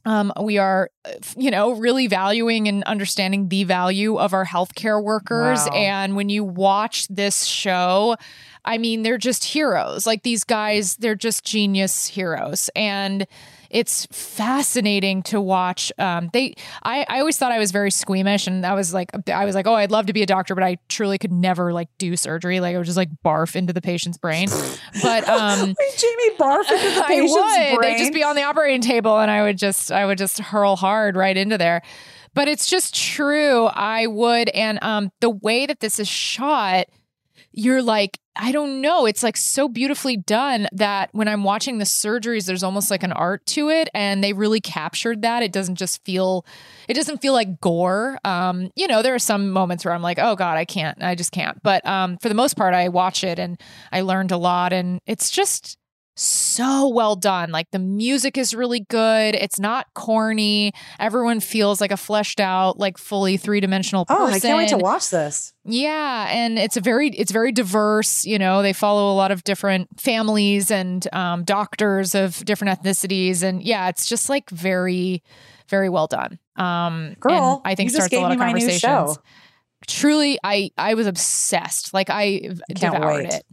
um, we are, uh, you know, really valuing and understanding the value of our healthcare workers. Wow. And when you watch this show, I mean, they're just heroes. Like these guys, they're just genius heroes. And it's fascinating to watch. Um, they, I, I always thought I was very squeamish, and I was like, I was like, oh, I'd love to be a doctor, but I truly could never like do surgery. Like I would just like barf into the patient's brain. But um, Wait, Jamie barf into the I patient's would. brain. They'd just be on the operating table, and I would just, I would just hurl hard right into there. But it's just true. I would, and um, the way that this is shot, you're like, I don't know. It's like so beautifully done that when I'm watching the surgeries, there's almost like an art to it, and they really captured that. It doesn't just feel, it doesn't feel like gore. Um, you know, there are some moments where I'm like, oh god, I can't, I just can't. But um, for the most part, I watch it and I learned a lot, and it's just so well done. Like the music is really good. It's not corny. Everyone feels like a fleshed out, like fully three dimensional person. Oh, I can't wait to watch this. Yeah, and it's a very it's very diverse. You know, they follow a lot of different families and um, doctors of different ethnicities, and yeah, it's just like very, very well done. Um, Girl, I think starts a lot of conversations. Truly, I I was obsessed. Like I, can't devoured wait. it.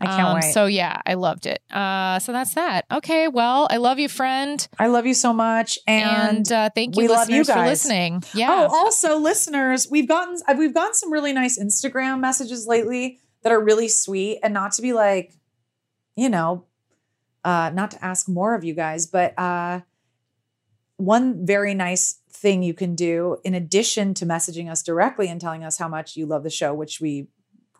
I can't Um, wait. So yeah, I loved it. Uh, so that's that. Okay, well, I love you, friend. I love you so much, and, And, uh, thank you, we love you listeners, for listening. Yeah. Oh, also, listeners, we've gotten uh, we've gotten some really nice Instagram messages lately that are really sweet, and not to be like, you know, uh, not to ask more of you guys, but uh, one very nice thing you can do in addition to messaging us directly and telling us how much you love the show, which we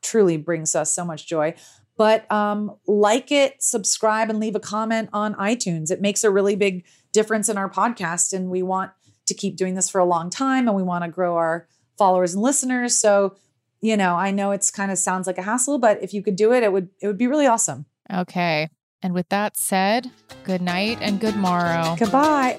truly brings us so much joy. But um, like it, subscribe, and leave a comment on iTunes. It makes a really big difference in our podcast, and we want to keep doing this for a long time, and we want to grow our followers and listeners. So, you know, I know it's kind of sounds like a hassle, but if you could do it, it would it would be really awesome. Okay. And with that said, good night and good morrow. Goodbye.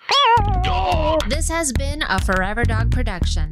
This has been a Forever Dog production.